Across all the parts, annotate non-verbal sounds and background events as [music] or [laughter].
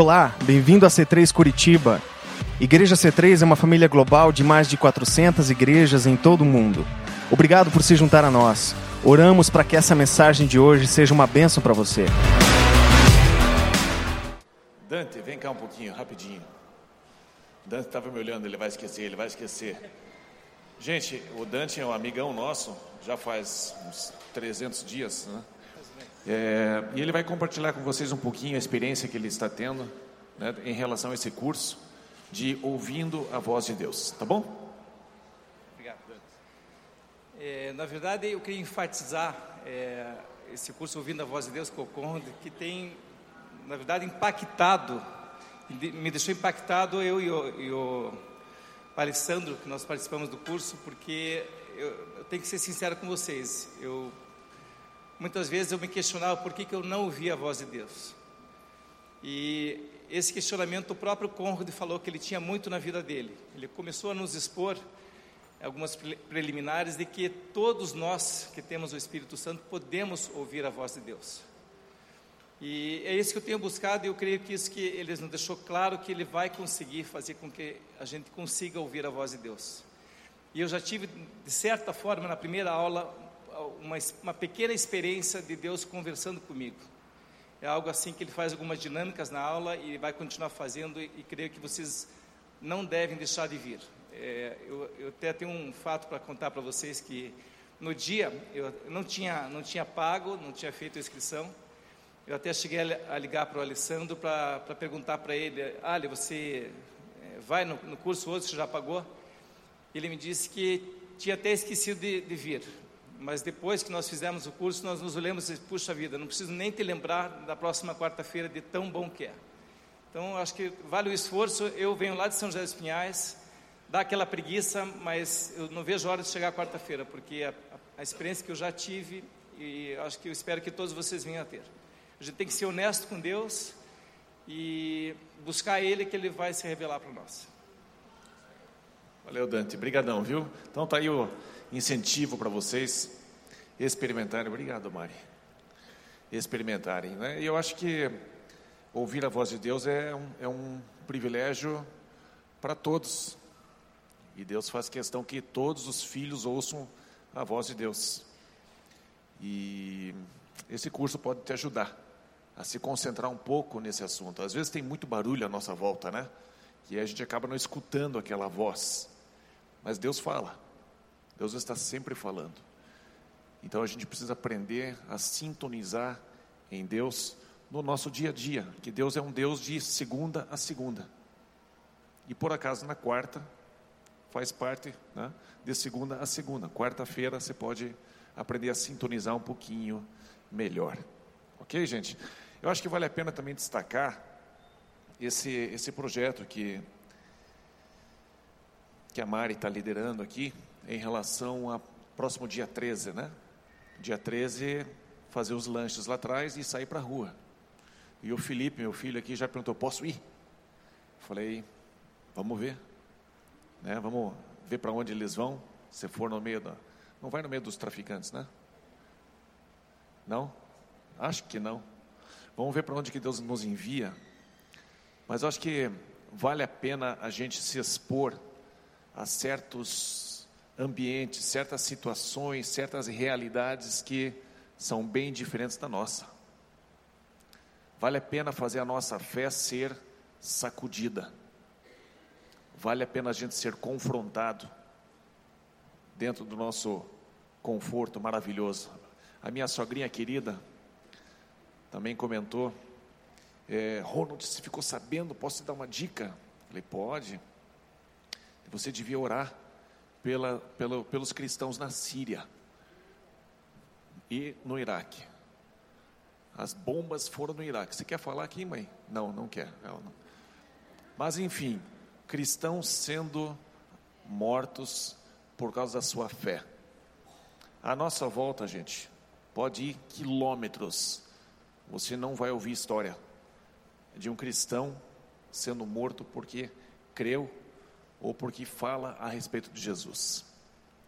Olá, bem-vindo a C3 Curitiba. Igreja C3 é uma família global de mais de 400 igrejas em todo o mundo. Obrigado por se juntar a nós. Oramos para que essa mensagem de hoje seja uma bênção para você. Dante, vem cá um pouquinho, rapidinho. Dante estava me olhando, ele vai esquecer, ele vai esquecer. Gente, o Dante é um amigão nosso, já faz uns 300 dias, né? É, e ele vai compartilhar com vocês um pouquinho a experiência que ele está tendo né, em relação a esse curso de ouvindo a voz de Deus, tá bom? Obrigado. É, na verdade, eu queria enfatizar é, esse curso Ouvindo a Voz de Deus com o Conde, que tem, na verdade, impactado, me deixou impactado eu e o, e o Alessandro, que nós participamos do curso, porque eu, eu tenho que ser sincero com vocês, eu muitas vezes eu me questionava por que, que eu não ouvia a voz de Deus. E esse questionamento o próprio Conrad falou que ele tinha muito na vida dele. Ele começou a nos expor algumas preliminares de que todos nós que temos o Espírito Santo podemos ouvir a voz de Deus. E é isso que eu tenho buscado e eu creio que isso que ele nos deixou claro que ele vai conseguir fazer com que a gente consiga ouvir a voz de Deus. E eu já tive, de certa forma, na primeira aula, uma, uma pequena experiência de Deus conversando comigo. É algo assim que ele faz algumas dinâmicas na aula e vai continuar fazendo, e, e creio que vocês não devem deixar de vir. É, eu, eu, até tenho um fato para contar para vocês que no dia eu não tinha, não tinha pago, não tinha feito a inscrição. Eu até cheguei a ligar para o Alessandro para perguntar para ele: Ali, você é, vai no, no curso hoje, você já pagou? Ele me disse que tinha até esquecido de, de vir mas depois que nós fizemos o curso, nós nos olhamos e, puxa vida, não preciso nem te lembrar da próxima quarta-feira de tão bom que é. Então, acho que vale o esforço. Eu venho lá de São José dos Pinhais, dá aquela preguiça, mas eu não vejo a hora de chegar quarta-feira, porque a, a, experiência que eu já tive, e acho que eu espero que todos vocês venham a ter. A gente tem que ser honesto com Deus e buscar Ele, que Ele vai se revelar para nós. Valeu, Dante. Obrigadão, viu? Então tá aí o incentivo para vocês experimentarem. Obrigado, Mari. Experimentarem, né? E eu acho que ouvir a voz de Deus é um, é um privilégio para todos. E Deus faz questão que todos os filhos ouçam a voz de Deus. E esse curso pode te ajudar a se concentrar um pouco nesse assunto. Às vezes tem muito barulho à nossa volta, né? E a gente acaba não escutando aquela voz. Mas Deus fala. Deus está sempre falando. Então a gente precisa aprender a sintonizar em Deus no nosso dia a dia, que Deus é um Deus de segunda a segunda. E por acaso na quarta faz parte né, de segunda a segunda. Quarta-feira você pode aprender a sintonizar um pouquinho melhor. Ok, gente? Eu acho que vale a pena também destacar esse, esse projeto que, que a Mari está liderando aqui, em relação ao próximo dia 13, né? Dia 13, fazer os lanches lá atrás e sair para a rua. E o Felipe, meu filho aqui, já perguntou: posso ir? Falei: vamos ver. Né? Vamos ver para onde eles vão. Se for no meio da. Não vai no meio dos traficantes, né? Não? Acho que não. Vamos ver para onde que Deus nos envia. Mas acho que vale a pena a gente se expor a certos ambientes, certas situações, certas realidades que são bem diferentes da nossa. Vale a pena fazer a nossa fé ser sacudida. Vale a pena a gente ser confrontado dentro do nosso conforto maravilhoso. A minha sogrinha querida também comentou, é, Ronald, você ficou sabendo, posso te dar uma dica? Falei, pode. Você devia orar pela, pela, pelos cristãos na Síria e no Iraque. As bombas foram no Iraque. Você quer falar aqui, mãe? Não, não quer. Não. Mas enfim, cristãos sendo mortos por causa da sua fé. A nossa volta, gente, pode ir quilômetros. Você não vai ouvir história de um cristão sendo morto porque creu ou porque fala a respeito de Jesus.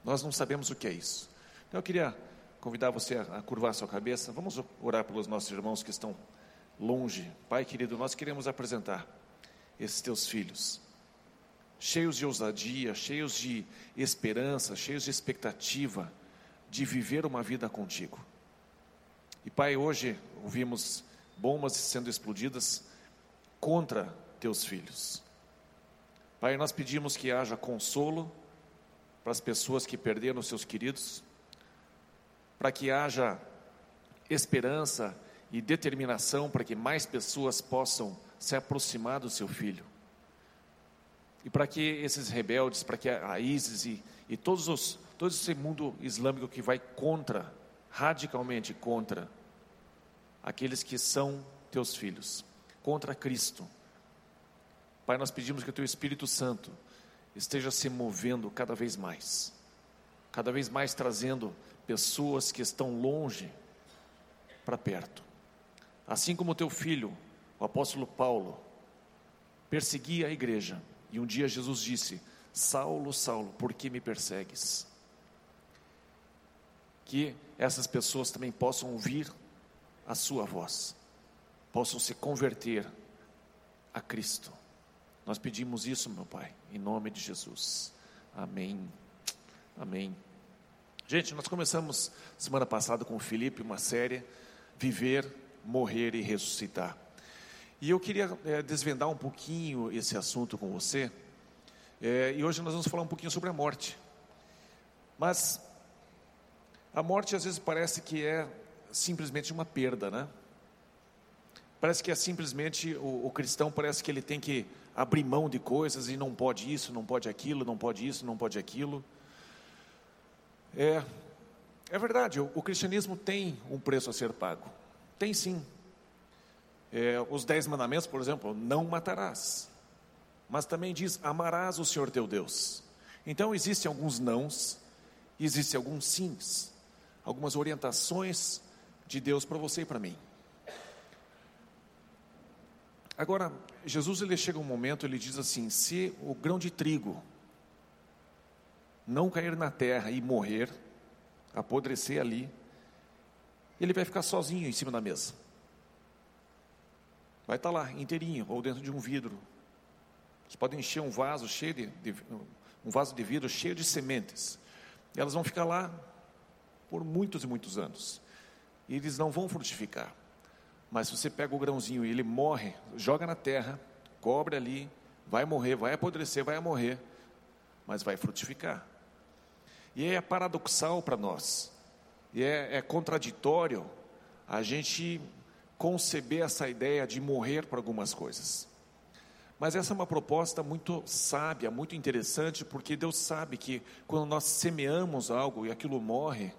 Nós não sabemos o que é isso. Então eu queria convidar você a curvar sua cabeça. Vamos orar pelos nossos irmãos que estão longe. Pai querido, nós queremos apresentar esses teus filhos, cheios de ousadia, cheios de esperança, cheios de expectativa de viver uma vida contigo. E Pai, hoje ouvimos bombas sendo explodidas contra teus filhos. Pai, nós pedimos que haja consolo para as pessoas que perderam seus queridos, para que haja esperança e determinação para que mais pessoas possam se aproximar do seu filho. E para que esses rebeldes, para que a ISIS e, e todos os, todo esse mundo islâmico que vai contra, radicalmente contra, aqueles que são teus filhos, contra Cristo. Pai, nós pedimos que o teu Espírito Santo esteja se movendo cada vez mais, cada vez mais trazendo pessoas que estão longe para perto. Assim como o teu filho, o apóstolo Paulo, perseguia a igreja, e um dia Jesus disse: Saulo, Saulo, por que me persegues? Que essas pessoas também possam ouvir a sua voz, possam se converter a Cristo. Nós pedimos isso, meu Pai, em nome de Jesus. Amém. Amém. Gente, nós começamos semana passada com o Felipe uma série Viver, Morrer e Ressuscitar. E eu queria é, desvendar um pouquinho esse assunto com você. É, e hoje nós vamos falar um pouquinho sobre a morte. Mas a morte às vezes parece que é simplesmente uma perda, né? Parece que é simplesmente o, o cristão parece que ele tem que abrir mão de coisas e não pode isso, não pode aquilo, não pode isso, não pode aquilo. É, é verdade, o, o cristianismo tem um preço a ser pago. Tem sim. É, os dez mandamentos, por exemplo, não matarás. Mas também diz, amarás o Senhor teu Deus. Então existem alguns nãos, existem alguns sims, algumas orientações de Deus para você e para mim. Agora, Jesus ele chega um momento, ele diz assim: se o grão de trigo não cair na terra e morrer, apodrecer ali, ele vai ficar sozinho em cima da mesa. Vai estar lá, inteirinho, ou dentro de um vidro. Você pode encher um vaso cheio de, de um vaso de vidro cheio de sementes. E elas vão ficar lá por muitos e muitos anos. E eles não vão frutificar. Mas se você pega o grãozinho e ele morre, joga na terra, cobre ali, vai morrer, vai apodrecer, vai morrer, mas vai frutificar. E é paradoxal para nós, e é, é contraditório a gente conceber essa ideia de morrer para algumas coisas. Mas essa é uma proposta muito sábia, muito interessante, porque Deus sabe que quando nós semeamos algo e aquilo morre,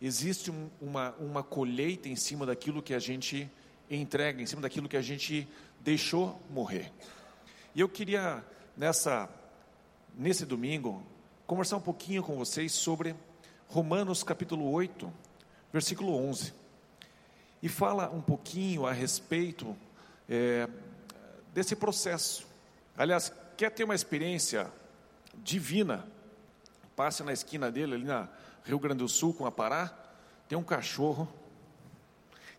existe um, uma, uma colheita em cima daquilo que a gente entrega, em cima daquilo que a gente deixou morrer. E eu queria, nessa, nesse domingo, conversar um pouquinho com vocês sobre Romanos capítulo 8, versículo 11. E fala um pouquinho a respeito é, desse processo. Aliás, quer ter uma experiência divina? Passe na esquina dele, ali na Rio Grande do Sul, com a Pará, tem um cachorro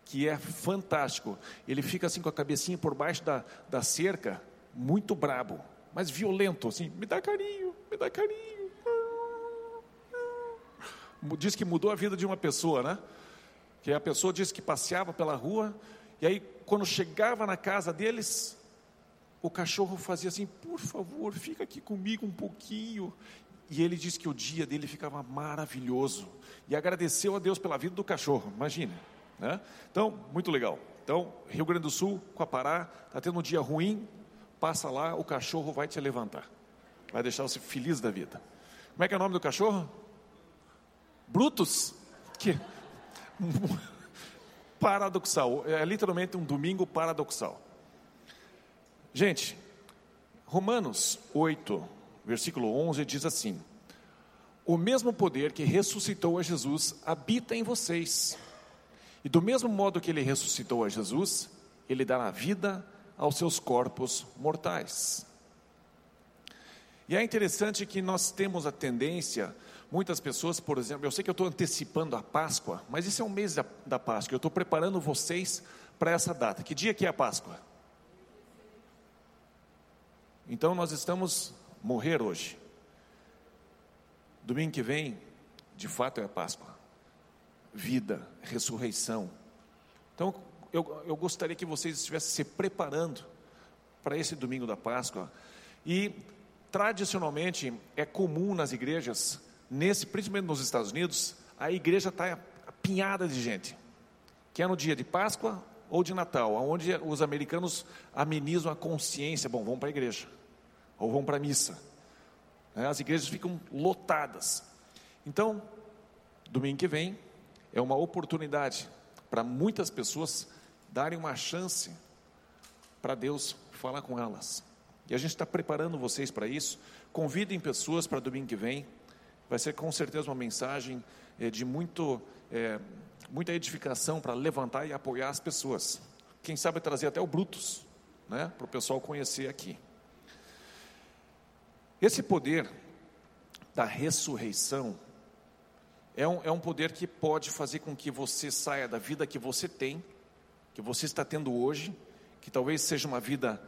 que é fantástico. Ele fica assim com a cabecinha por baixo da, da cerca, muito brabo, mas violento, assim, me dá carinho, me dá carinho. Diz que mudou a vida de uma pessoa, né? Que a pessoa disse que passeava pela rua, e aí quando chegava na casa deles, o cachorro fazia assim, por favor, fica aqui comigo um pouquinho. E ele disse que o dia dele ficava maravilhoso. E agradeceu a Deus pela vida do cachorro, imagine. Né? Então, muito legal. Então, Rio Grande do Sul, com a Pará, está tendo um dia ruim, passa lá, o cachorro vai te levantar. Vai deixar você feliz da vida. Como é que é o nome do cachorro? Brutus? Que [laughs] paradoxal. É literalmente um domingo paradoxal. Gente, Romanos 8, versículo 11 diz assim: O mesmo poder que ressuscitou a Jesus habita em vocês. E do mesmo modo que ele ressuscitou a Jesus, ele dará vida aos seus corpos mortais. E é interessante que nós temos a tendência, muitas pessoas, por exemplo, eu sei que eu estou antecipando a Páscoa, mas isso é um mês da, da Páscoa, eu estou preparando vocês para essa data. Que dia que é a Páscoa? Então nós estamos morrer hoje. Domingo que vem, de fato é a Páscoa. Vida, ressurreição. Então eu, eu gostaria que vocês estivessem se preparando para esse domingo da Páscoa. E tradicionalmente é comum nas igrejas, nesse, principalmente nos Estados Unidos, a igreja está apinhada de gente, que é no dia de Páscoa ou de Natal, onde os americanos amenizam a consciência, bom, vão para a igreja, ou vão para a missa. Né? As igrejas ficam lotadas. Então, domingo que vem é uma oportunidade para muitas pessoas darem uma chance para Deus falar com elas. E a gente está preparando vocês para isso. Convidem pessoas para domingo que vem. Vai ser com certeza uma mensagem é, de muito, é, muita edificação para levantar e apoiar as pessoas. Quem sabe trazer até o Brutus, né, para o pessoal conhecer aqui. Esse poder da ressurreição é um, é um poder que pode fazer com que você saia da vida que você tem, que você está tendo hoje, que talvez seja uma vida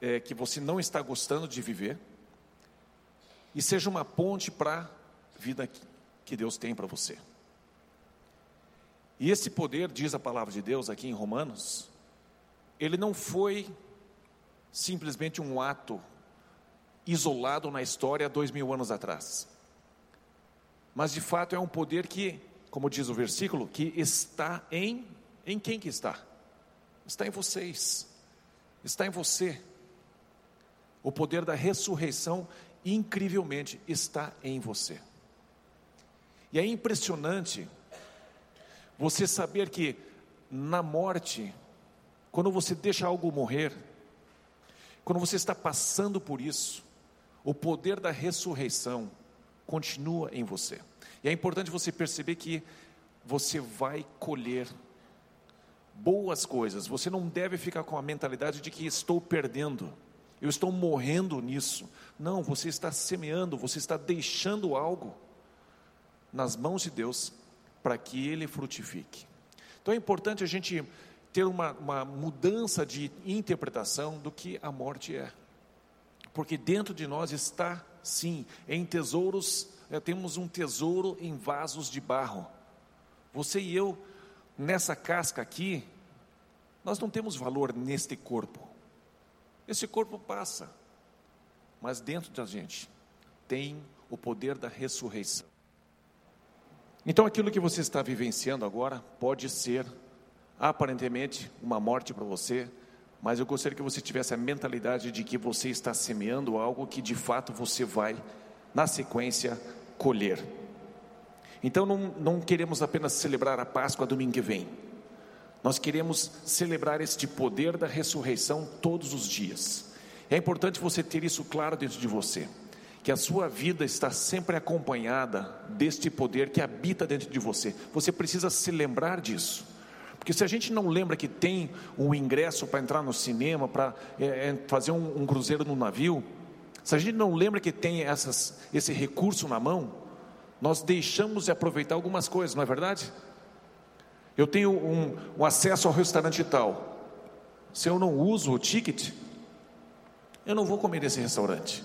é, que você não está gostando de viver, e seja uma ponte para a vida que, que Deus tem para você. E esse poder, diz a palavra de Deus aqui em Romanos, ele não foi simplesmente um ato isolado na história dois mil anos atrás. Mas de fato é um poder que, como diz o versículo, que está em em quem que está? Está em vocês. Está em você. O poder da ressurreição incrivelmente está em você. E é impressionante você saber que na morte, quando você deixa algo morrer, quando você está passando por isso, o poder da ressurreição continua em você. E é importante você perceber que você vai colher boas coisas. Você não deve ficar com a mentalidade de que estou perdendo, eu estou morrendo nisso. Não, você está semeando, você está deixando algo nas mãos de Deus para que ele frutifique. Então é importante a gente ter uma, uma mudança de interpretação do que a morte é porque dentro de nós está, sim, em tesouros, é, temos um tesouro em vasos de barro. Você e eu, nessa casca aqui, nós não temos valor neste corpo. Esse corpo passa, mas dentro da gente tem o poder da ressurreição. Então, aquilo que você está vivenciando agora pode ser aparentemente uma morte para você, mas eu gostaria que você tivesse a mentalidade de que você está semeando algo que de fato você vai, na sequência, colher. Então não, não queremos apenas celebrar a Páscoa domingo que vem, nós queremos celebrar este poder da ressurreição todos os dias. É importante você ter isso claro dentro de você, que a sua vida está sempre acompanhada deste poder que habita dentro de você. Você precisa se lembrar disso. Porque se a gente não lembra que tem um ingresso para entrar no cinema, para é, é, fazer um, um, cruzeiro no navio, se a gente não lembra que tem essas, esse recurso na mão, nós deixamos de aproveitar algumas coisas, não é verdade? Eu tenho um, um acesso ao restaurante tal. Se eu não uso o ticket, eu não vou comer nesse restaurante.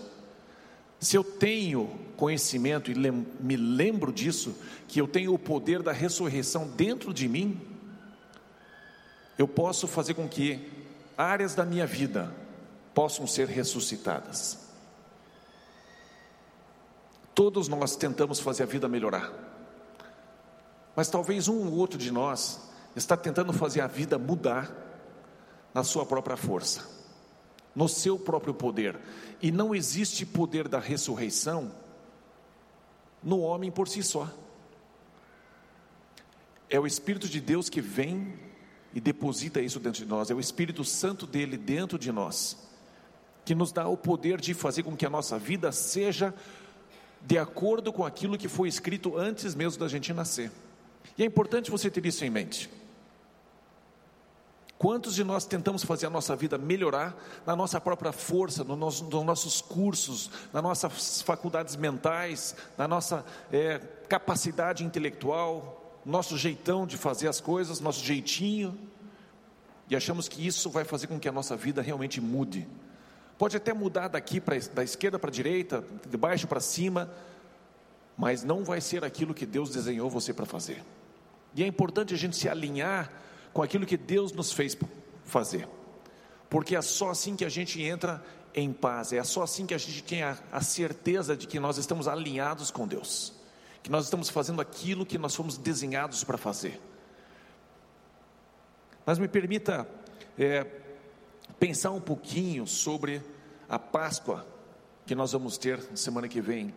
Se eu tenho conhecimento e lem me lembro disso, que eu tenho o poder da ressurreição dentro de mim, eu posso fazer com que áreas da minha vida possam ser ressuscitadas. Todos nós tentamos fazer a vida melhorar, mas talvez um ou outro de nós está tentando fazer a vida mudar na sua própria força, no seu próprio poder, e não existe poder da ressurreição no homem por si só. É o Espírito de Deus que vem e deposita isso dentro de nós. É o Espírito Santo dele dentro de nós que nos dá o poder de fazer com que a nossa vida seja de acordo com aquilo que foi escrito antes mesmo da gente nascer. E é importante você ter isso em mente. Quantos de nós tentamos fazer a nossa vida melhorar na nossa própria força, no nosso, nos nossos cursos, nas nossas faculdades mentais, na nossa é, capacidade intelectual, nosso jeitão de fazer as coisas, nosso jeitinho. e achamos que isso vai fazer com que a nossa vida realmente mude. Pode até mudar daqui para da esquerda para a direita, de baixo para cima, mas não vai ser aquilo que Deus desenhou você para fazer. E é importante a gente se alinhar com aquilo que Deus nos fez fazer, porque é só assim que a gente entra em paz, é só assim que a gente tem a, a certeza de que nós estamos alinhados com Deus, que nós estamos fazendo aquilo que nós fomos desenhados para fazer. Mas me permita é, pensar um pouquinho sobre a Páscoa que nós vamos ter semana que vem.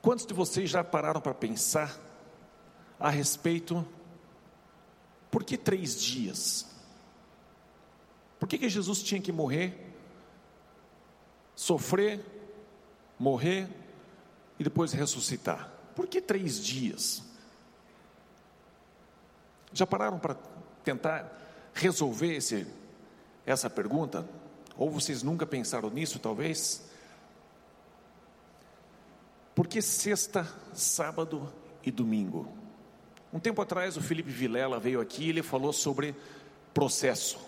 Quantos de vocês já pararam para pensar a respeito por que três dias? Por que, que Jesus tinha que morrer, sofrer, morrer e depois ressuscitar? Por que três dias? Já pararam para tentar resolver esse, essa pergunta? Ou vocês nunca pensaram nisso, talvez? Por que sexta, sábado e domingo? Um tempo atrás, o Felipe Vilela veio aqui e ele falou sobre processo.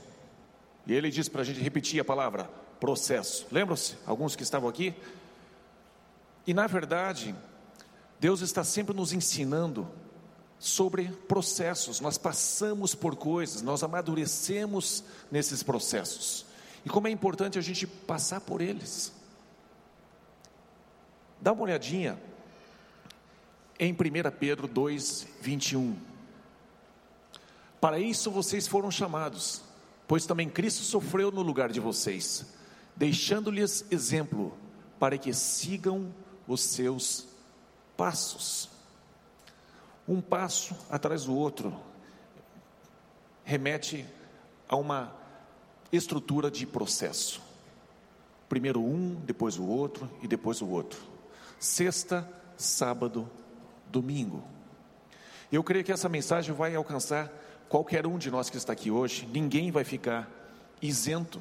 E ele disse para a gente repetir a palavra processo. Lembram-se? Alguns que estavam aqui? E na verdade, Deus está sempre nos ensinando sobre processos, nós passamos por coisas, nós amadurecemos nesses processos. E como é importante a gente passar por eles. Dá uma olhadinha em 1 Pedro 2, 21. Para isso vocês foram chamados, pois também Cristo sofreu no lugar de vocês, deixando-lhes exemplo para que sigam os seus passos um passo atrás do outro, remete a uma estrutura de processo. Primeiro um, depois o outro e depois o outro. Sexta, sábado, domingo. Eu creio que essa mensagem vai alcançar qualquer um de nós que está aqui hoje. Ninguém vai ficar isento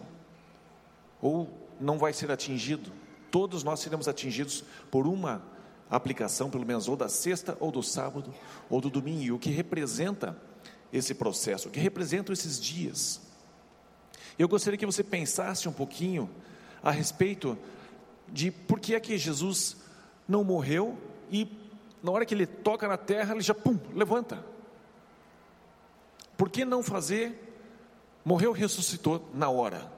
ou não vai ser atingido. Todos nós seremos atingidos por uma aplicação, pelo menos, ou da sexta, ou do sábado, ou do domingo, e o que representa esse processo, o que representam esses dias. Eu gostaria que você pensasse um pouquinho a respeito de por que é que Jesus não morreu e na hora que ele toca na terra, ele já pum, levanta. Por que não fazer? Morreu, ressuscitou na hora.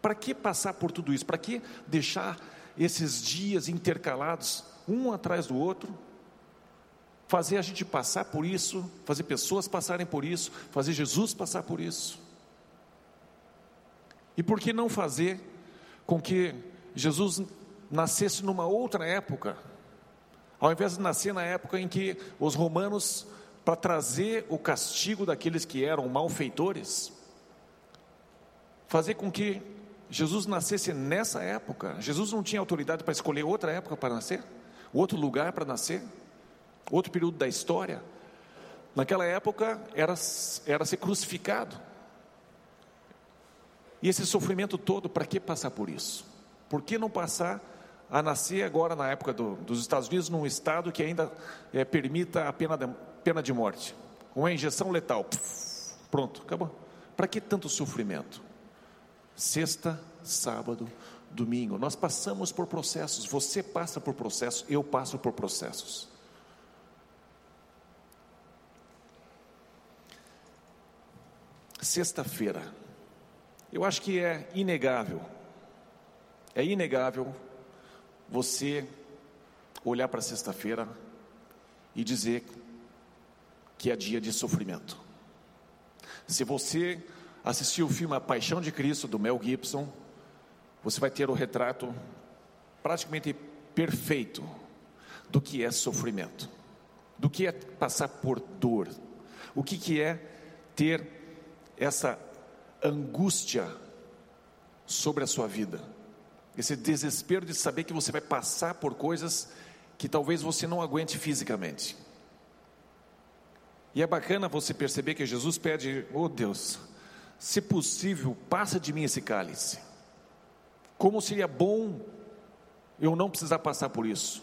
Para que passar por tudo isso? Para que deixar esses dias intercalados um atrás do outro, fazer a gente passar por isso, fazer pessoas passarem por isso, fazer Jesus passar por isso. E por que não fazer com que Jesus nascesse numa outra época, ao invés de nascer na época em que os romanos, para trazer o castigo daqueles que eram malfeitores, fazer com que Jesus nascesse nessa época. Jesus não tinha autoridade para escolher outra época para nascer? outro lugar para nascer, outro período da história. Naquela época era, era ser crucificado. E esse sofrimento todo, para que passar por isso? Por que não passar a nascer agora na época do, dos Estados Unidos num estado que ainda é, permita a pena de, pena de morte? Uma injeção letal. Pronto, acabou. Para que tanto sofrimento? Sexta, sábado, domingo. Nós passamos por processos, você passa por processos, eu passo por processos. Sexta-feira, eu acho que é inegável, é inegável você olhar para sexta-feira e dizer que é dia de sofrimento. Se você assistiu o filme A Paixão de Cristo, do Mel Gibson, você vai ter o retrato praticamente perfeito do que é sofrimento, do que é passar por dor, o que, que é ter essa angústia sobre a sua vida, esse desespero de saber que você vai passar por coisas que talvez você não aguente fisicamente. E é bacana você perceber que Jesus pede, oh Deus, se possível, passa de mim esse cálice. Como seria bom eu não precisar passar por isso.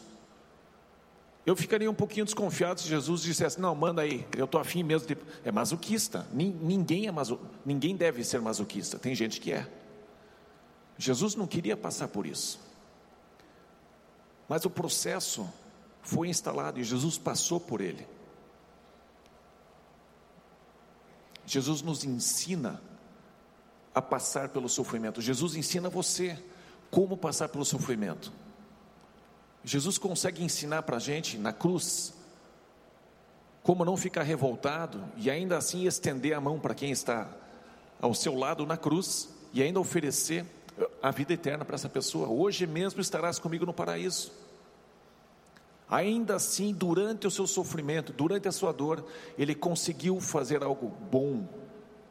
eu ficaria um pouquinho desconfiado se Jesus dissesse: Não, manda aí, eu estou afim mesmo de. É masoquista. Ninguém, é maso... Ninguém deve ser masoquista. Tem gente que é. Jesus não queria passar por isso. Mas o processo foi instalado e Jesus passou por ele. Jesus nos ensina a passar pelo sofrimento. Jesus ensina você como passar pelo sofrimento. Jesus consegue ensinar para a gente na cruz como não ficar revoltado e ainda assim estender a mão para quem está ao seu lado na cruz e ainda oferecer a vida eterna para essa pessoa. Hoje mesmo estarás comigo no paraíso. Ainda assim, durante o seu sofrimento, durante a sua dor, ele conseguiu fazer algo bom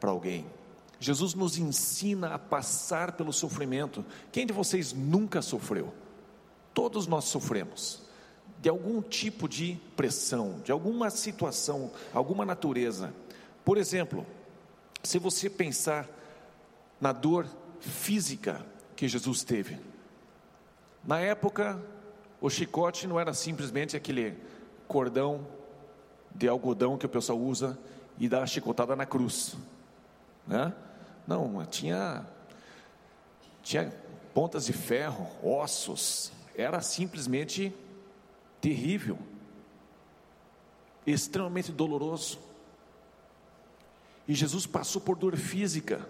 para alguém. Jesus nos ensina a passar pelo sofrimento. Quem de vocês nunca sofreu? Todos nós sofremos de algum tipo de pressão, de alguma situação, alguma natureza. Por exemplo, se você pensar na dor física que Jesus teve. Na época, o chicote não era simplesmente aquele cordão de algodão que o pessoal usa e dá a chicotada na cruz, né? Não, tinha tinha pontas de ferro, ossos, era simplesmente terrível, extremamente doloroso. E Jesus passou por dor física,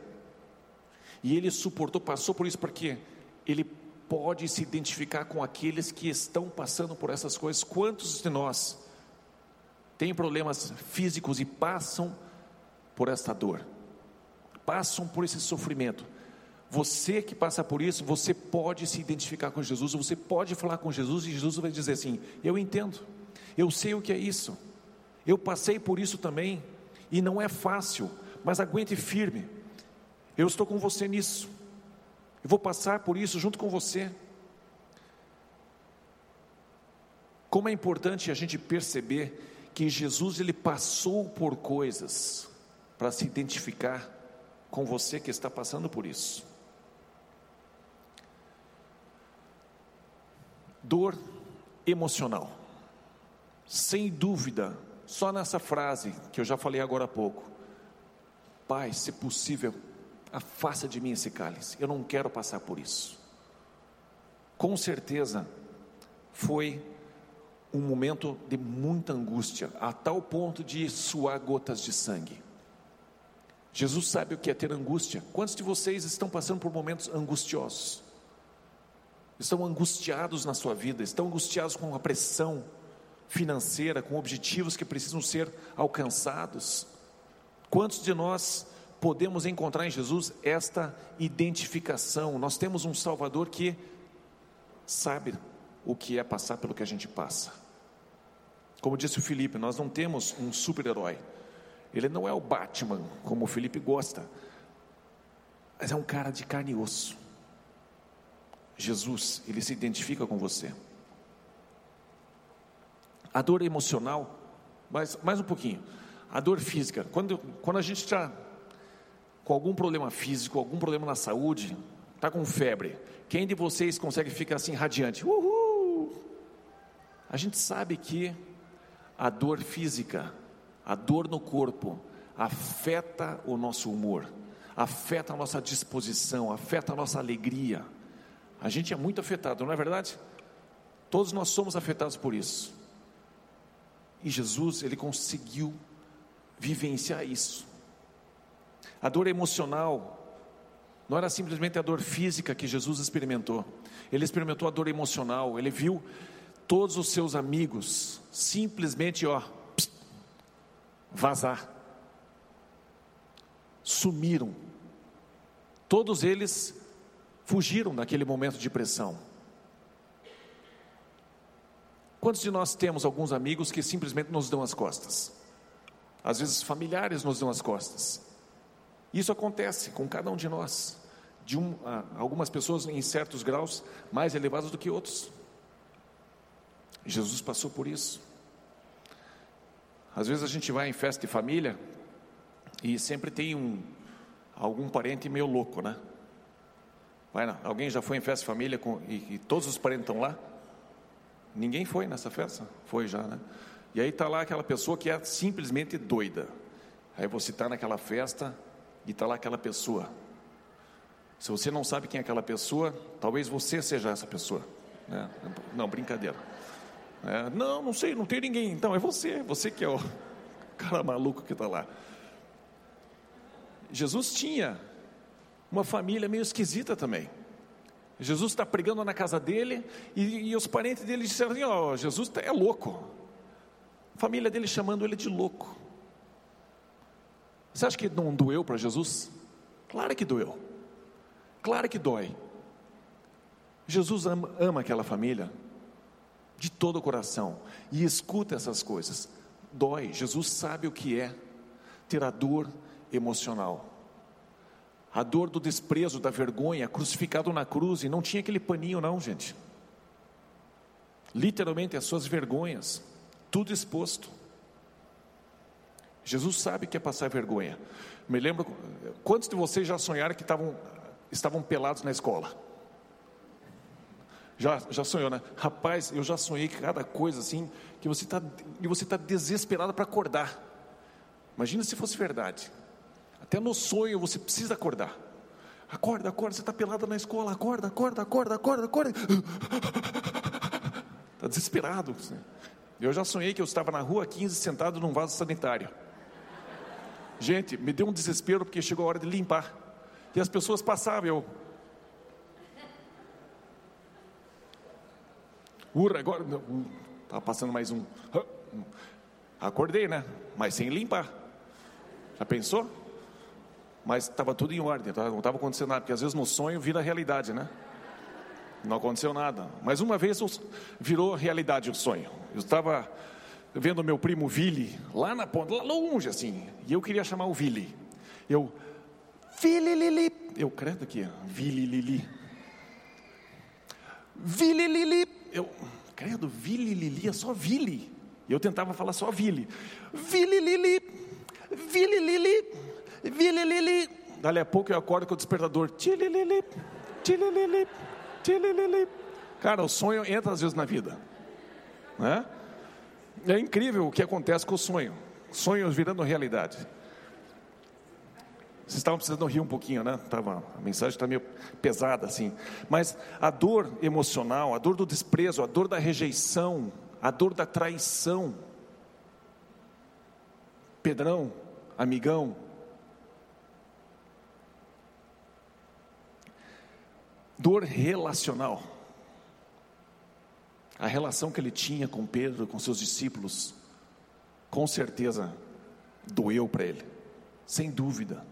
e ele suportou, passou por isso porque ele pode se identificar com aqueles que estão passando por essas coisas. Quantos de nós têm problemas físicos e passam por esta dor, passam por esse sofrimento? Você que passa por isso, você pode se identificar com Jesus, você pode falar com Jesus e Jesus vai dizer assim: Eu entendo, eu sei o que é isso, eu passei por isso também e não é fácil, mas aguente firme, eu estou com você nisso, eu vou passar por isso junto com você. Como é importante a gente perceber que Jesus ele passou por coisas para se identificar com você que está passando por isso. Dor emocional. Sem dúvida, só nessa frase que eu já falei agora há pouco. Pai, se possível, afasta de mim esse cálice. Eu não quero passar por isso. Com certeza, foi um momento de muita angústia, a tal ponto de suar gotas de sangue. Jesus sabe o que é ter angústia. Quantos de vocês estão passando por momentos angustiosos? estão angustiados na sua vida, estão angustiados com a pressão financeira, com objetivos que precisam ser alcançados. Quantos de nós podemos encontrar em Jesus esta identificação? Nós temos um Salvador que sabe o que é passar pelo que a gente passa. Como disse o Felipe, nós não temos um super-herói. Ele não é o Batman, como o Felipe gosta, mas é um cara de carne e osso Jesus, ele se identifica com você. A dor emocional, mais, mais um pouquinho. A dor física, quando, quando a gente está com algum problema físico, algum problema na saúde, está com febre, quem de vocês consegue ficar assim radiante? Uhul! A gente sabe que a dor física, a dor no corpo, afeta o nosso humor, afeta a nossa disposição, afeta a nossa alegria. A gente é muito afetado, não é verdade? Todos nós somos afetados por isso. E Jesus, ele conseguiu vivenciar isso. A dor emocional não era simplesmente a dor física que Jesus experimentou. Ele experimentou a dor emocional, ele viu todos os seus amigos simplesmente, ó, vazar. Sumiram. Todos eles fugiram naquele momento de pressão. Quantos de nós temos alguns amigos que simplesmente nos dão as costas? Às vezes familiares nos dão as costas. Isso acontece com cada um de nós. De um, algumas pessoas em certos graus mais elevados do que outros. Jesus passou por isso. Às vezes a gente vai em festa de família e sempre tem um algum parente meio louco, né? Vai não. Alguém já foi em festa de família com, e, e todos os parentes estão lá? Ninguém foi nessa festa? Foi já, né? E aí está lá aquela pessoa que é simplesmente doida. Aí você está naquela festa e está lá aquela pessoa. Se você não sabe quem é aquela pessoa, talvez você seja essa pessoa. Né? Não, brincadeira. É, não, não sei, não tem ninguém. Então é você, você que é o cara maluco que está lá. Jesus tinha uma família meio esquisita também. Jesus está pregando na casa dele e, e os parentes dele disseram assim: Ó, oh, Jesus é louco. A família dele chamando ele de louco. Você acha que não doeu para Jesus? Claro que doeu. Claro que dói. Jesus ama, ama aquela família de todo o coração e escuta essas coisas. Dói. Jesus sabe o que é ter a dor emocional a dor do desprezo, da vergonha, crucificado na cruz, e não tinha aquele paninho, não, gente. Literalmente, as suas vergonhas, tudo exposto. Jesus sabe que é passar vergonha. Me lembro, quantos de vocês já sonharam que estavam, estavam pelados na escola? Já, já sonhou, né? Rapaz, eu já sonhei cada coisa assim, que você está você tá desesperado para acordar. Imagina se fosse verdade. Até no sonho você precisa acordar. Acorda, acorda, você está pelada na escola, acorda, acorda, acorda, acorda, acorda. Está desesperado. Eu já sonhei que eu estava na rua 15 sentado num vaso sanitário. Gente, me deu um desespero porque chegou a hora de limpar. E as pessoas passavam, eu. Ura, agora. Estava passando mais um. Acordei, né? Mas sem limpar. Já pensou? mas estava tudo em ordem, tá? não estava acontecendo nada, porque às vezes no sonho vira realidade, né? Não aconteceu nada. Mas uma vez virou realidade o sonho. Eu estava vendo meu primo Vili lá na ponta, lá longe assim, e eu queria chamar o Vili. Eu, Vili Lili, eu credo aqui, Vili Lili. Vili Lili, eu credo, Vili Lili, é só Vili. Eu tentava falar só Vili. Vili Lili, Vili Lili. Vililili. Dali a pouco eu acordo com o despertador. Tililili, tililili, tililili. Cara, o sonho entra às vezes na vida. Né? É incrível o que acontece com o sonho. Sonhos virando realidade. Vocês estavam precisando rir um pouquinho, né? Tava, a mensagem está meio pesada assim. Mas a dor emocional, a dor do desprezo, a dor da rejeição, a dor da traição. Pedrão, amigão, Dor relacional. A relação que ele tinha com Pedro, com seus discípulos, com certeza doeu para ele, sem dúvida.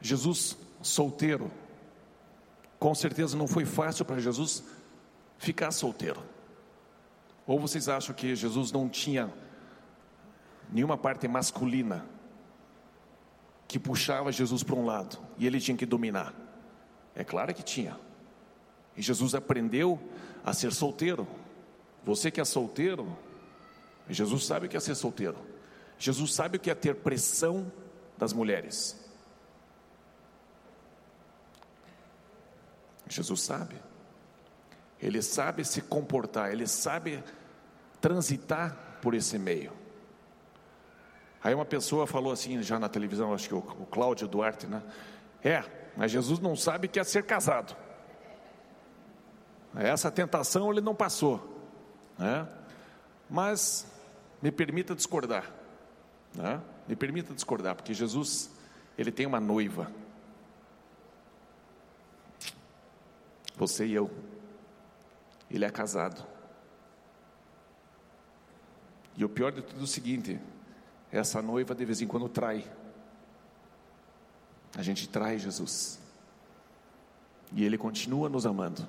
Jesus solteiro, com certeza não foi fácil para Jesus ficar solteiro. Ou vocês acham que Jesus não tinha nenhuma parte masculina que puxava Jesus para um lado e ele tinha que dominar? É claro que tinha. E Jesus aprendeu a ser solteiro. Você que é solteiro, Jesus sabe o que é ser solteiro. Jesus sabe o que é ter pressão das mulheres. Jesus sabe. Ele sabe se comportar, ele sabe transitar por esse meio. Aí uma pessoa falou assim, já na televisão, acho que o, Cláudio Duarte, né? É, mas Jesus não sabe que é ser casado. Essa tentação ele não passou. Né? Mas me permita discordar. Né? Me permita discordar, porque Jesus, ele tem uma noiva. Você e eu. Ele é casado. E o pior de tudo é o seguinte: essa noiva de vez em quando trai. A gente trai Jesus. E Ele continua nos amando.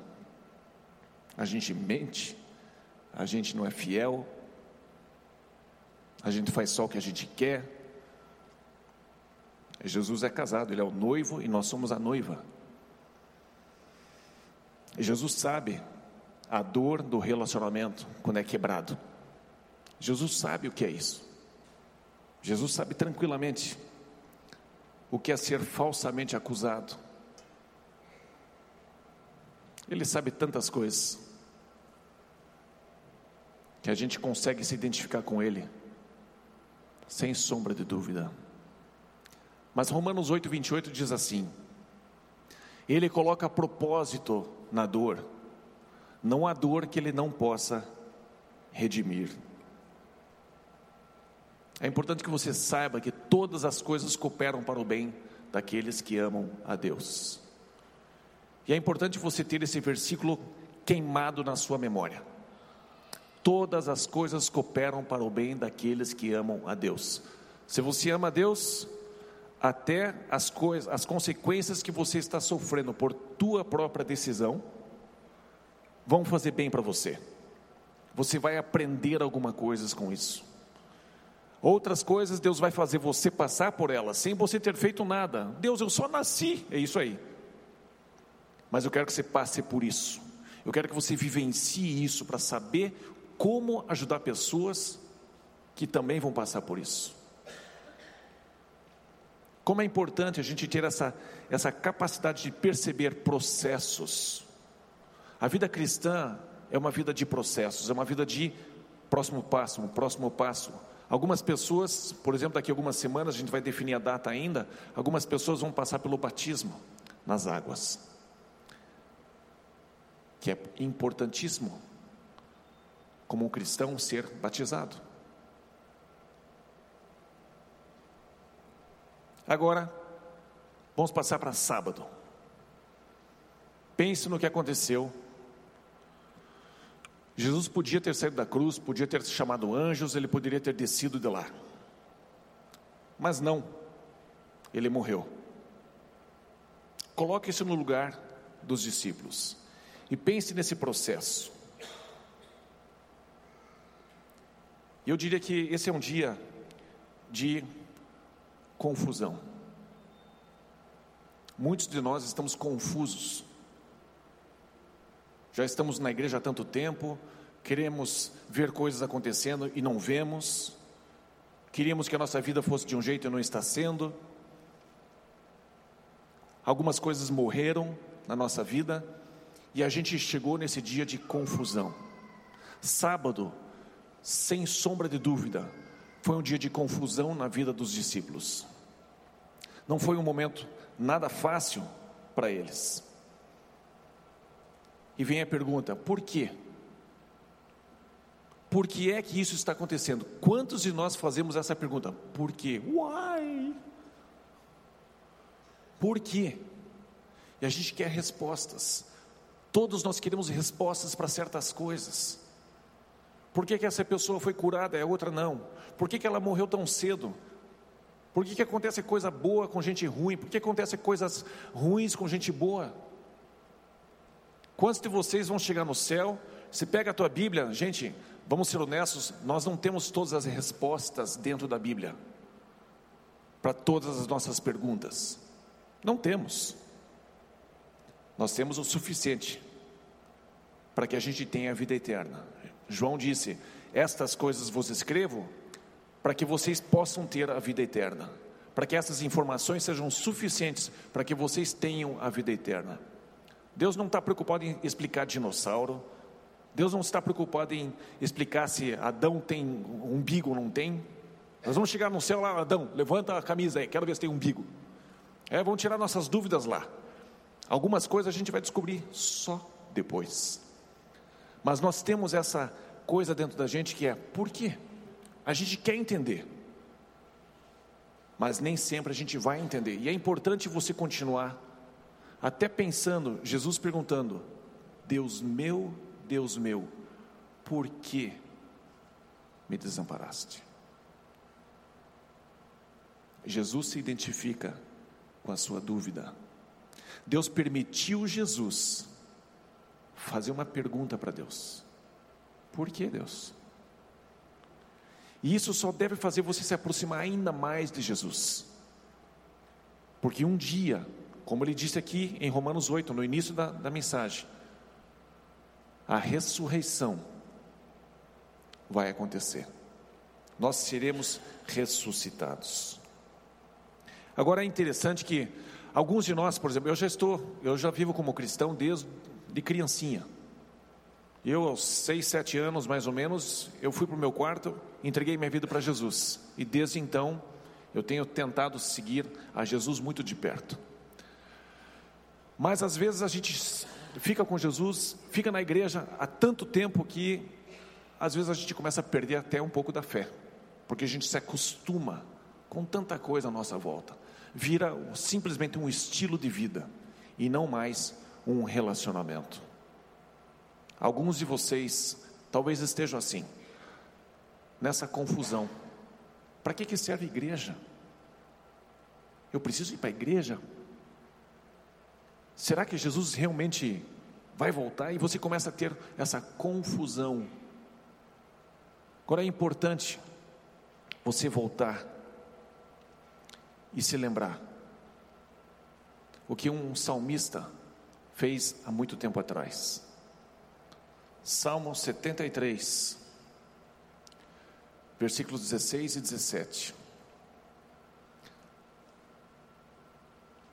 A gente mente, a gente não é fiel, a gente faz só o que a gente quer. Jesus é casado, Ele é o noivo e nós somos a noiva. Jesus sabe a dor do relacionamento quando é quebrado. Jesus sabe o que é isso. Jesus sabe tranquilamente o que é ser falsamente acusado. Ele sabe tantas coisas. que a gente consegue se identificar com Ele, sem sombra de dúvida. Mas Romanos 8, 28 diz assim: Ele coloca propósito na dor, não há dor que Ele não possa redimir. É importante que você saiba que todas as coisas cooperam para o bem daqueles que amam a Deus. E é importante você ter esse versículo queimado na sua memória. Todas as coisas cooperam para o bem daqueles que amam a Deus. Se você ama a Deus, até as coisas, as consequências que você está sofrendo por tua própria decisão vão fazer bem para você. Você vai aprender alguma coisa com isso. Outras coisas Deus vai fazer você passar por elas sem você ter feito nada. Deus, eu só nasci, é isso aí. Mas eu quero que você passe por isso. Eu quero que você vivencie isso para saber como ajudar pessoas que também vão passar por isso. Como é importante a gente ter essa, essa capacidade de perceber processos. A vida cristã é uma vida de processos, é uma vida de próximo passo, próximo passo. Algumas pessoas, por exemplo, daqui a algumas semanas, a gente vai definir a data ainda, algumas pessoas vão passar pelo batismo nas águas, que é importantíssimo, como um cristão, ser batizado. Agora, vamos passar para sábado. Pense no que aconteceu Jesus podia ter saído da cruz, podia ter chamado anjos, ele poderia ter descido de lá. Mas não, ele morreu. Coloque-se no lugar dos discípulos e pense nesse processo. Eu diria que esse é um dia de confusão. Muitos de nós estamos confusos já estamos na igreja há tanto tempo, queremos ver coisas acontecendo e não vemos. Queríamos que a nossa vida fosse de um jeito e não está sendo. Algumas coisas morreram na nossa vida e a gente chegou nesse dia de confusão. Sábado, sem sombra de dúvida, foi um dia de confusão na vida dos discípulos. Não foi um momento nada fácil para eles. E vem a pergunta: por quê? Por que é que isso está acontecendo? Quantos de nós fazemos essa pergunta? Por quê? Why? Por quê? E a gente quer respostas. Todos nós queremos respostas para certas coisas. Por que, que essa pessoa foi curada e a outra não? Por que, que ela morreu tão cedo? Por que, que acontece coisa boa com gente ruim? Por que acontece coisas ruins com gente boa? Quantos de vocês vão chegar no céu? Se pega a tua Bíblia, gente, vamos ser honestos, nós não temos todas as respostas dentro da Bíblia para todas as nossas perguntas. Não temos. Nós temos o suficiente para que a gente tenha a vida eterna. João disse: Estas coisas vos escrevo para que vocês possam ter a vida eterna, para que essas informações sejam suficientes para que vocês tenham a vida eterna. Deus não está preocupado em explicar dinossauro. Deus não está preocupado em explicar se Adão tem umbigo ou não tem. Nós vamos chegar no céu lá, Adão, levanta a camisa aí, quero ver se tem umbigo. É, vamos tirar nossas dúvidas lá. Algumas coisas a gente vai descobrir só depois. Mas nós temos essa coisa dentro da gente que é por quê? A gente quer entender, mas nem sempre a gente vai entender. E é importante você continuar até pensando, Jesus perguntando: Deus meu, Deus meu, por que me desamparaste? Jesus se identifica com a sua dúvida. Deus permitiu Jesus fazer uma pergunta para Deus: Por que Deus? E isso só deve fazer você se aproximar ainda mais de Jesus. Porque um dia como ele disse aqui em Romanos 8, no início da, da mensagem, a ressurreição vai acontecer. Nós seremos ressuscitados. Agora é interessante que alguns de nós, por exemplo, eu já estou, eu já vivo como cristão desde de criancinha. Eu, aos seis, sete anos mais ou menos, eu fui para o meu quarto, entreguei minha vida para Jesus. E desde então, eu tenho tentado seguir a Jesus muito de perto. Mas às vezes a gente fica com Jesus, fica na igreja há tanto tempo que às vezes a gente começa a perder até um pouco da fé, porque a gente se acostuma com tanta coisa à nossa volta. Vira simplesmente um estilo de vida e não mais um relacionamento. Alguns de vocês talvez estejam assim, nessa confusão. Para que, que serve a igreja? Eu preciso ir para a igreja? Será que Jesus realmente vai voltar? E você começa a ter essa confusão. Agora é importante você voltar e se lembrar o que um salmista fez há muito tempo atrás. Salmo 73, versículos 16 e 17.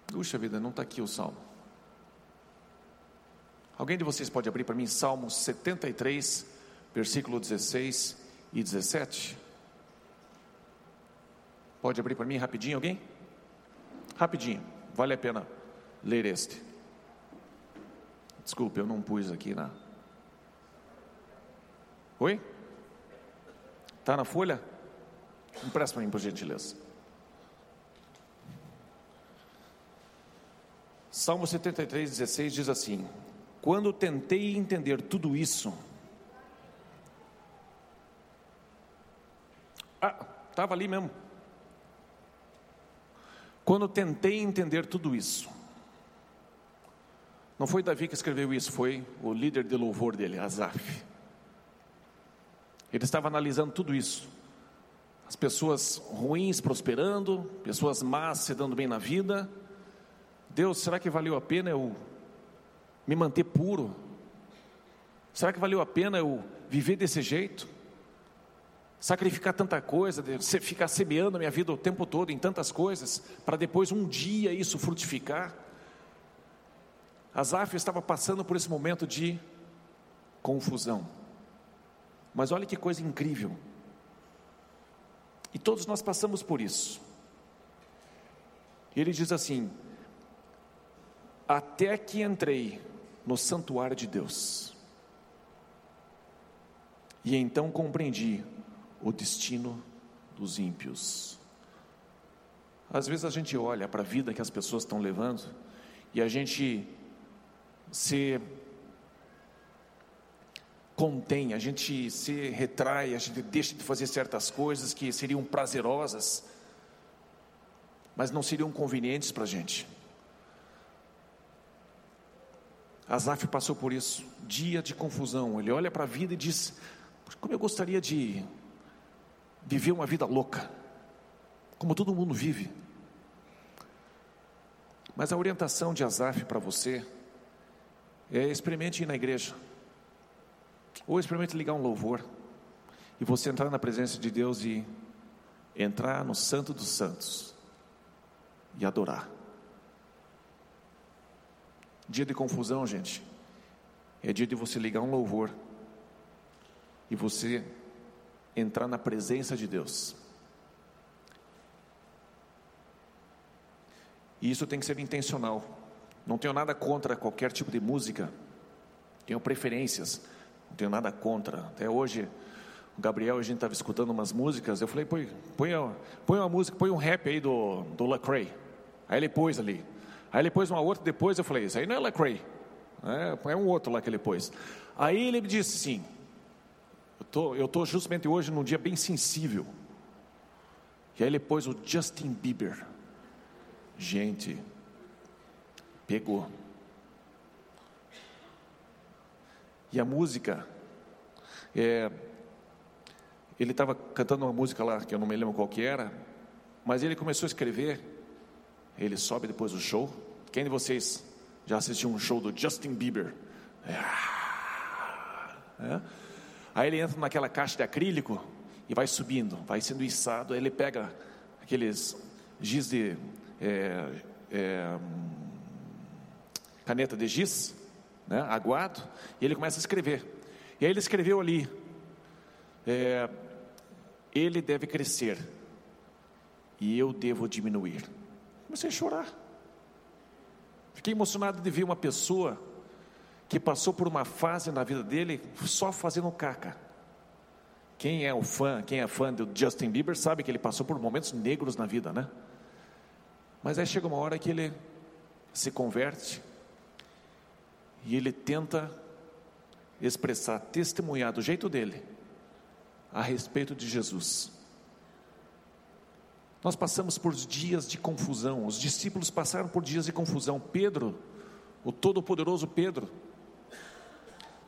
Puxa vida, não está aqui o salmo. Alguém de vocês pode abrir para mim Salmo 73, versículo 16 e 17? Pode abrir para mim rapidinho, alguém? Rapidinho, vale a pena ler este. Desculpe, eu não pus aqui na. Oi? Está na folha? Empresta para mim, por gentileza. Salmo 73, 16 diz assim: Quando tentei entender tudo isso, ah, estava ali mesmo. Quando tentei entender tudo isso, não foi Davi que escreveu isso, foi o líder de louvor dele, Asaf. Ele estava analisando tudo isso. As pessoas ruins prosperando, pessoas más se dando bem na vida. Deus, será que valeu a pena eu me manter puro? Será que valeu a pena eu viver desse jeito? Sacrificar tanta coisa, ficar semeando a minha vida o tempo todo em tantas coisas, para depois um dia isso frutificar? Asaf estava passando por esse momento de confusão. Mas olha que coisa incrível. E todos nós passamos por isso. Ele diz assim: Até que entrei no santuário de Deus, e então compreendi o destino dos ímpios. Às vezes a gente olha para a vida que as pessoas estão levando e a gente se contém, a gente se retrai, a gente deixa de fazer certas coisas que seriam prazerosas, mas não seriam convenientes para a gente. Asaf passou por isso, dia de confusão. Ele olha para a vida e diz: Como eu gostaria de viver uma vida louca, como todo mundo vive. Mas a orientação de Asaf para você é experimente ir na igreja. Ou experimente ligar um louvor e você entrar na presença de Deus e entrar no Santo dos Santos e adorar. Dia de confusão, gente, é dia de você ligar um louvor e você entrar na presença de Deus. E isso tem que ser intencional. Não tenho nada contra qualquer tipo de música, tenho preferências. Não tenho nada contra. Até hoje, o Gabriel, a gente estava escutando umas músicas. Eu falei, põe, põe, põe uma música, põe um rap aí do, do Lecrae. Aí ele pôs ali. Aí ele pôs uma outra depois. Eu falei, isso aí não é Lecrae. É, é um outro lá que ele pôs. Aí ele me disse assim: eu tô justamente hoje num dia bem sensível. E aí ele pôs o Justin Bieber. Gente, pegou. E a música, é, ele estava cantando uma música lá, que eu não me lembro qual que era, mas ele começou a escrever, ele sobe depois do show. Quem de vocês já assistiu um show do Justin Bieber? É. é. Aí ele entra naquela caixa de acrílico e vai subindo, vai sendo içado, aí ele pega aqueles giz de é, é, caneta de giz né, aguado, e ele começa a escrever. E aí ele escreveu ali: é, Ele deve crescer e eu devo diminuir. Comecei a chorar. Fiquei emocionado de ver uma pessoa que passou por uma fase na vida dele só fazendo caca. Quem é o fã, quem é fã do Justin Bieber sabe que ele passou por momentos negros na vida, né? Mas aí chega uma hora que ele se converte e ele tenta expressar, testemunhar do jeito dele a respeito de Jesus. Nós passamos por dias de confusão, os discípulos passaram por dias de confusão. Pedro, o todo-poderoso Pedro,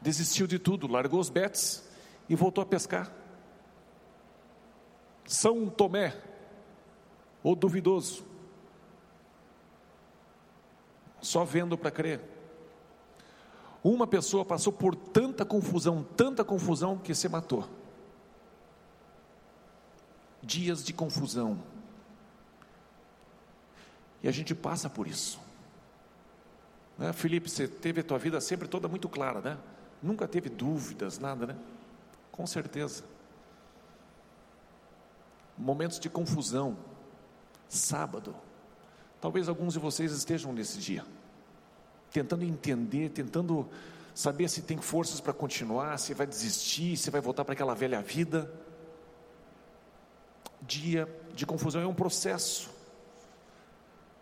desistiu de tudo, largou os betes e voltou a pescar. São Tomé, o duvidoso, só vendo para crer. Uma pessoa passou por tanta confusão, tanta confusão, que se matou. Dias de confusão. E a gente passa por isso. Né? Felipe, você teve a tua vida sempre toda muito clara, né? Nunca teve dúvidas, nada, né? Com certeza. Momentos de confusão. Sábado. Talvez alguns de vocês estejam nesse dia tentando entender, tentando saber se tem forças para continuar, se vai desistir, se vai voltar para aquela velha vida. Dia de confusão é um processo.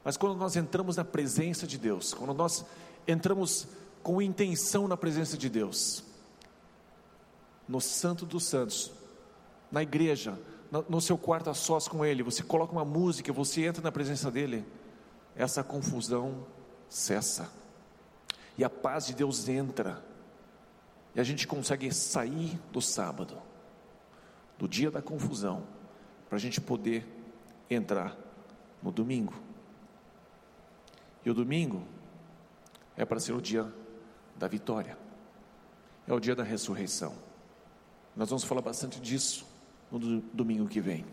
Mas quando nós entramos na presença de Deus, quando nós entramos com intenção na presença de Deus, no Santo dos Santos, na igreja, no, seu quarto a sós com Ele, você coloca uma música, você entra na presença dEle, essa confusão cessa e a paz de Deus entra, e a gente consegue sair do sábado, do dia da confusão, para a gente poder entrar no domingo. E o domingo é para ser o dia da vitória, é o dia da ressurreição. Nós vamos falar bastante disso no domingo que vem.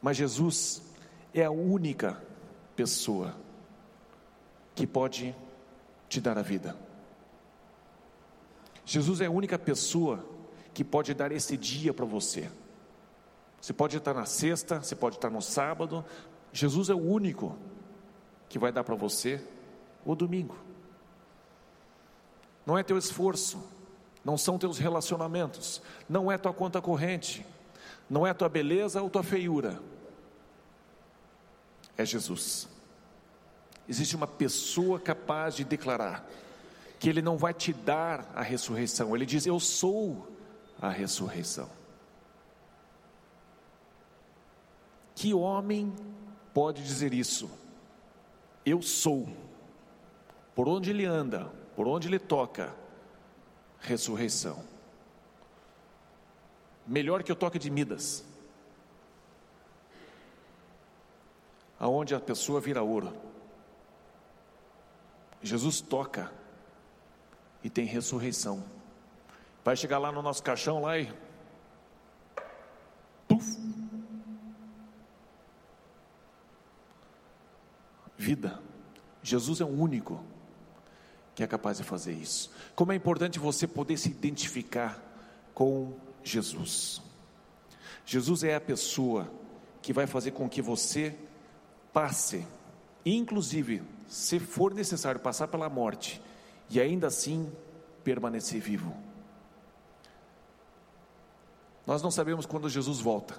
Mas Jesus é a única pessoa que pode te dar a vida. Jesus é a única pessoa que pode dar esse dia para você. Você pode estar na sexta, você pode estar no sábado. Jesus é o único que vai dar para você o domingo. Não é teu esforço, não são teus relacionamentos, não é tua conta corrente, não é tua beleza ou tua feiura. É Jesus. Existe uma pessoa capaz de declarar que Ele não vai te dar a ressurreição, Ele diz: Eu sou a ressurreição. Que homem pode dizer isso? Eu sou. Por onde ele anda, por onde ele toca, ressurreição. Melhor que o toque de Midas, aonde a pessoa vira ouro. Jesus toca e tem ressurreição. Vai chegar lá no nosso caixão lá e Puf. Vida. Jesus é o único que é capaz de fazer isso. Como é importante você poder se identificar com Jesus. Jesus é a pessoa que vai fazer com que você passe, inclusive se for necessário passar pela morte e ainda assim permanecer vivo. Nós não sabemos quando Jesus volta,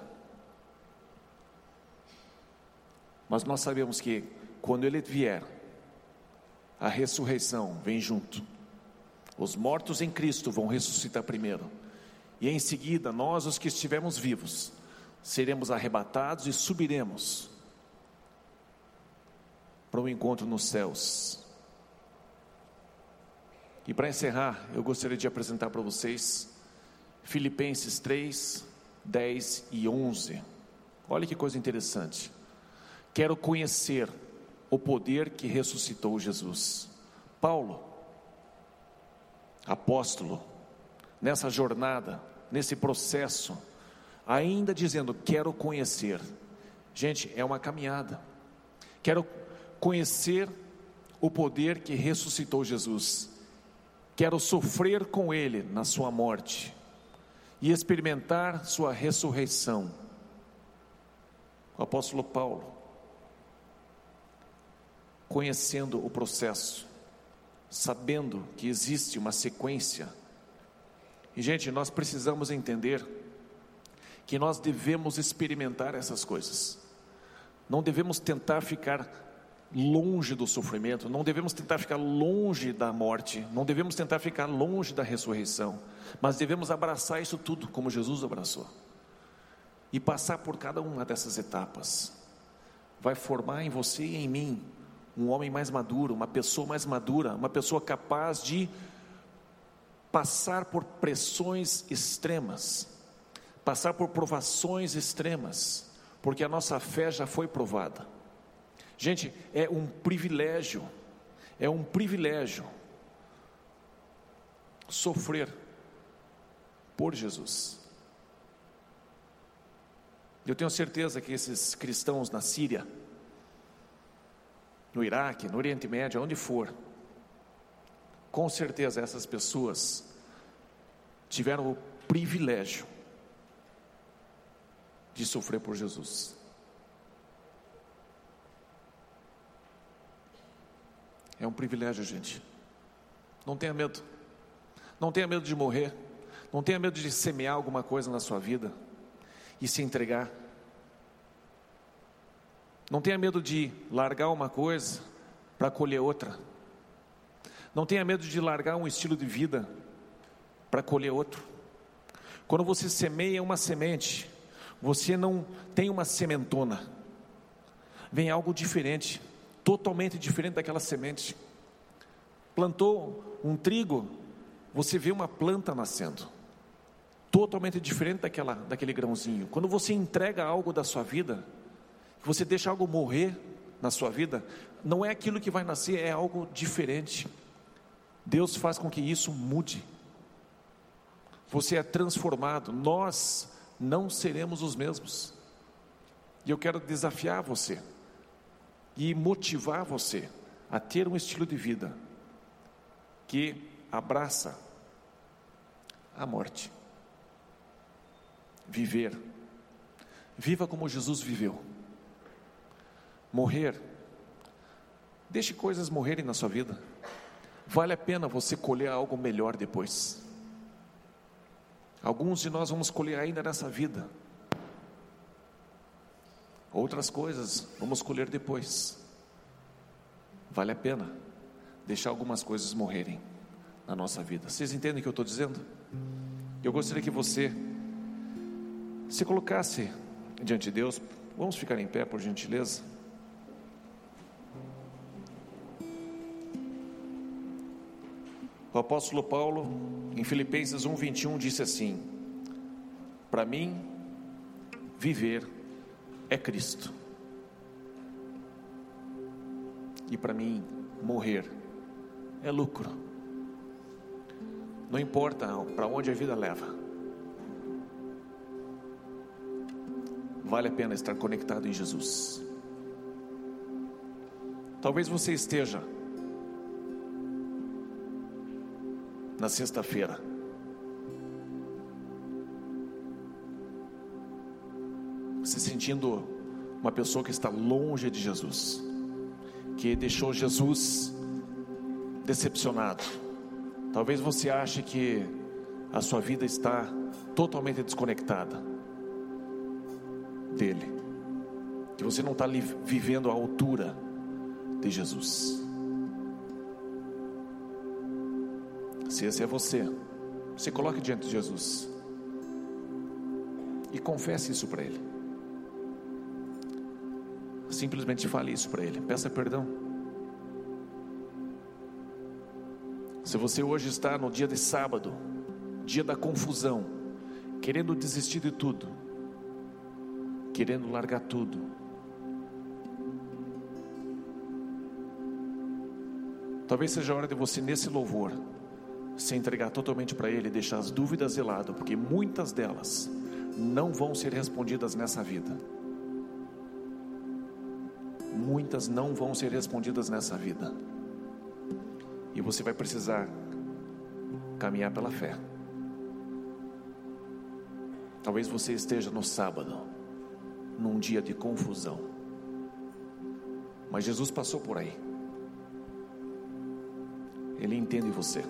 mas nós sabemos que quando Ele vier, a ressurreição vem junto. Os mortos em Cristo vão ressuscitar primeiro, e em seguida, nós, os que estivermos vivos, seremos arrebatados e subiremos para um encontro nos céus. E para encerrar, eu gostaria de apresentar para vocês Filipenses 3, 10 e 11. Olha que coisa interessante. Quero conhecer o poder que ressuscitou Jesus. Paulo, apóstolo, nessa jornada, nesse processo, ainda dizendo: Quero conhecer. Gente, é uma caminhada. Quero conhecer o poder que ressuscitou Jesus. Quero sofrer com Ele na Sua morte e experimentar Sua ressurreição. O apóstolo Paulo, conhecendo o processo, sabendo que existe uma sequência, e gente, nós precisamos entender que nós devemos experimentar essas coisas. Não devemos tentar ficar longe do sofrimento, não devemos tentar ficar longe da morte, não devemos tentar ficar longe da ressurreição, mas devemos abraçar isso tudo como Jesus abraçou e passar por cada uma dessas etapas. Vai formar em você e em mim um homem mais maduro, uma pessoa mais madura, uma pessoa capaz de passar por pressões extremas, passar por provações extremas, porque a nossa fé já foi provada. Gente, é um privilégio, é um privilégio sofrer por Jesus. Eu tenho certeza que esses cristãos na Síria, no Iraque, no Oriente Médio, onde for, com certeza essas pessoas tiveram o privilégio de sofrer por Jesus. É um privilégio, gente. Não tenha medo. Não tenha medo de morrer. Não tenha medo de semear alguma coisa na sua vida e se entregar. Não tenha medo de largar uma coisa para colher outra. Não tenha medo de largar um estilo de vida para colher outro. Quando você semeia uma semente, você não tem uma sementona, vem algo diferente totalmente diferente daquela semente. Plantou um trigo, você vê uma planta nascendo, totalmente diferente daquela, daquele grãozinho. Quando você entrega algo da sua vida, você deixa algo morrer na sua vida, não é aquilo que vai nascer, é algo diferente. Deus faz com que isso mude. Você é transformado, nós não seremos os mesmos. E eu quero desafiar você e motivar você a ter um estilo de vida que abraça a morte. Viver. Viva como Jesus viveu. Morrer. Deixe coisas morrerem na sua vida. Vale a pena você colher algo melhor depois. Alguns de nós vamos colher ainda nessa vida Outras coisas vamos colher depois. Vale a pena deixar algumas coisas morrerem na nossa vida. Vocês entendem o que eu estou dizendo? Eu gostaria que você se colocasse diante de Deus. Vamos ficar em pé, por gentileza. O apóstolo Paulo, em Filipenses 1:21, disse assim: Para mim, viver é Cristo. E para mim, morrer é lucro. Não importa para onde a vida leva. Vale a pena estar conectado em Jesus. Talvez você esteja na sexta-feira sentindo uma pessoa que está longe de Jesus, que deixou Jesus decepcionado. Talvez você ache que a sua vida está totalmente desconectada dele, que você não está vivendo à altura de Jesus. Se esse é você, se coloque diante de Jesus e confesse isso para Ele. Simplesmente fale isso para Ele, peça perdão. Se você hoje está no dia de sábado, dia da confusão, querendo desistir de tudo, querendo largar tudo, talvez seja a hora de você, nesse louvor, se entregar totalmente para Ele, deixar as dúvidas de lado, porque muitas delas não vão ser respondidas nessa vida muitas não vão ser respondidas nessa vida. E você vai precisar caminhar pela fé. Talvez você esteja no sábado, num dia de confusão. Mas Jesus passou por aí. Ele entende você.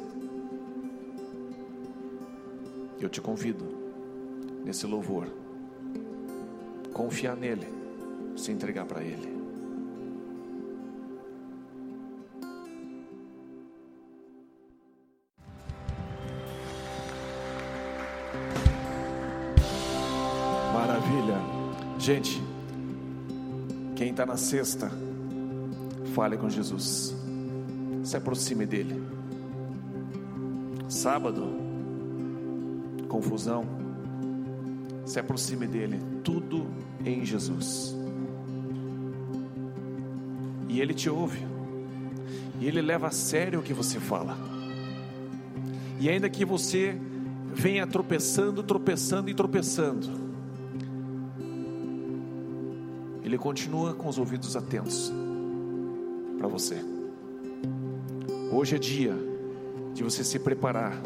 Eu te convido, nesse louvor, confiar nele, se entregar para ele. Gente, quem está na sexta, fale com Jesus. Se aproxime dele. Sábado, confusão. Se aproxime dele. Tudo em Jesus. E ele te ouve. E ele leva a sério o que você fala. E ainda que você venha tropeçando, tropeçando e tropeçando, Ele continua com os ouvidos atentos para você. Hoje é dia de você se preparar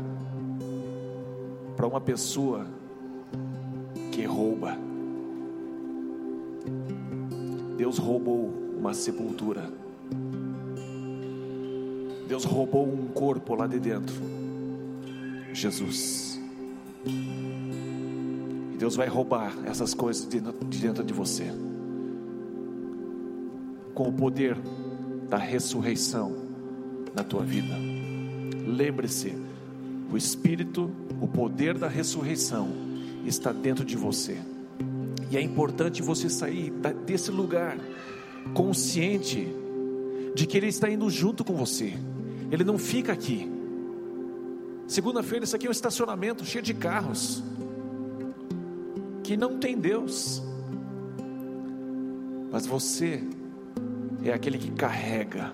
para uma pessoa que rouba. Deus roubou uma sepultura. Deus roubou um corpo lá de dentro. Jesus. E Deus vai roubar essas coisas de dentro de você com o poder da ressurreição na tua vida. Lembre-se, o Espírito, o poder da ressurreição está dentro de você. E é importante você sair desse lugar consciente de que Ele está indo junto com você. Ele não fica aqui. Segunda-feira, isso aqui é um estacionamento cheio de carros que não tem Deus. Mas você é aquele que carrega,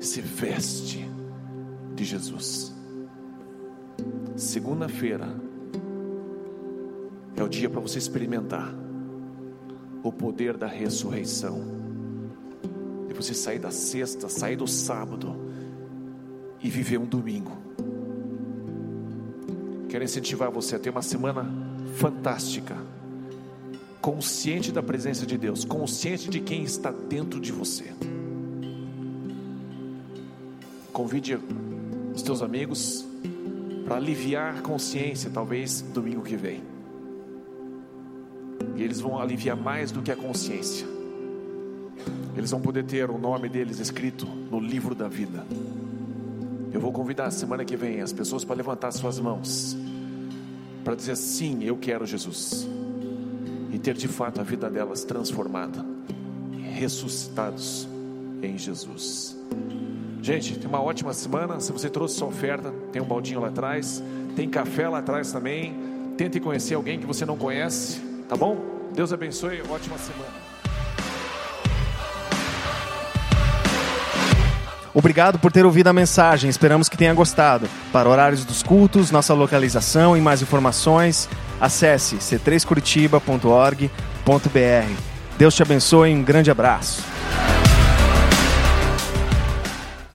se veste de Jesus. Segunda-feira é o dia para você experimentar o poder da ressurreição. E você sair da sexta, sair do sábado e viver um domingo. Quero incentivar você a ter uma semana fantástica consciente da presença de Deus, consciente de quem está dentro de você. Convide os teus amigos para aliviar a consciência, talvez domingo que vem. E eles vão aliviar mais do que a consciência. Eles vão poder ter o nome deles escrito no livro da vida. Eu vou convidar semana que vem as pessoas para levantar suas mãos, para dizer sim, eu quero Jesus e ter de fato a vida delas transformada, ressuscitados em Jesus. Gente, tem uma ótima semana. Se você trouxe sua oferta, tem um baldinho lá atrás, tem café lá atrás também. Tente conhecer alguém que você não conhece, tá bom? Deus abençoe, ótima semana. Obrigado por ter ouvido a mensagem, esperamos que tenha gostado. Para horários dos cultos, nossa localização e mais informações, acesse c3curitiba.org.br. Deus te abençoe e um grande abraço.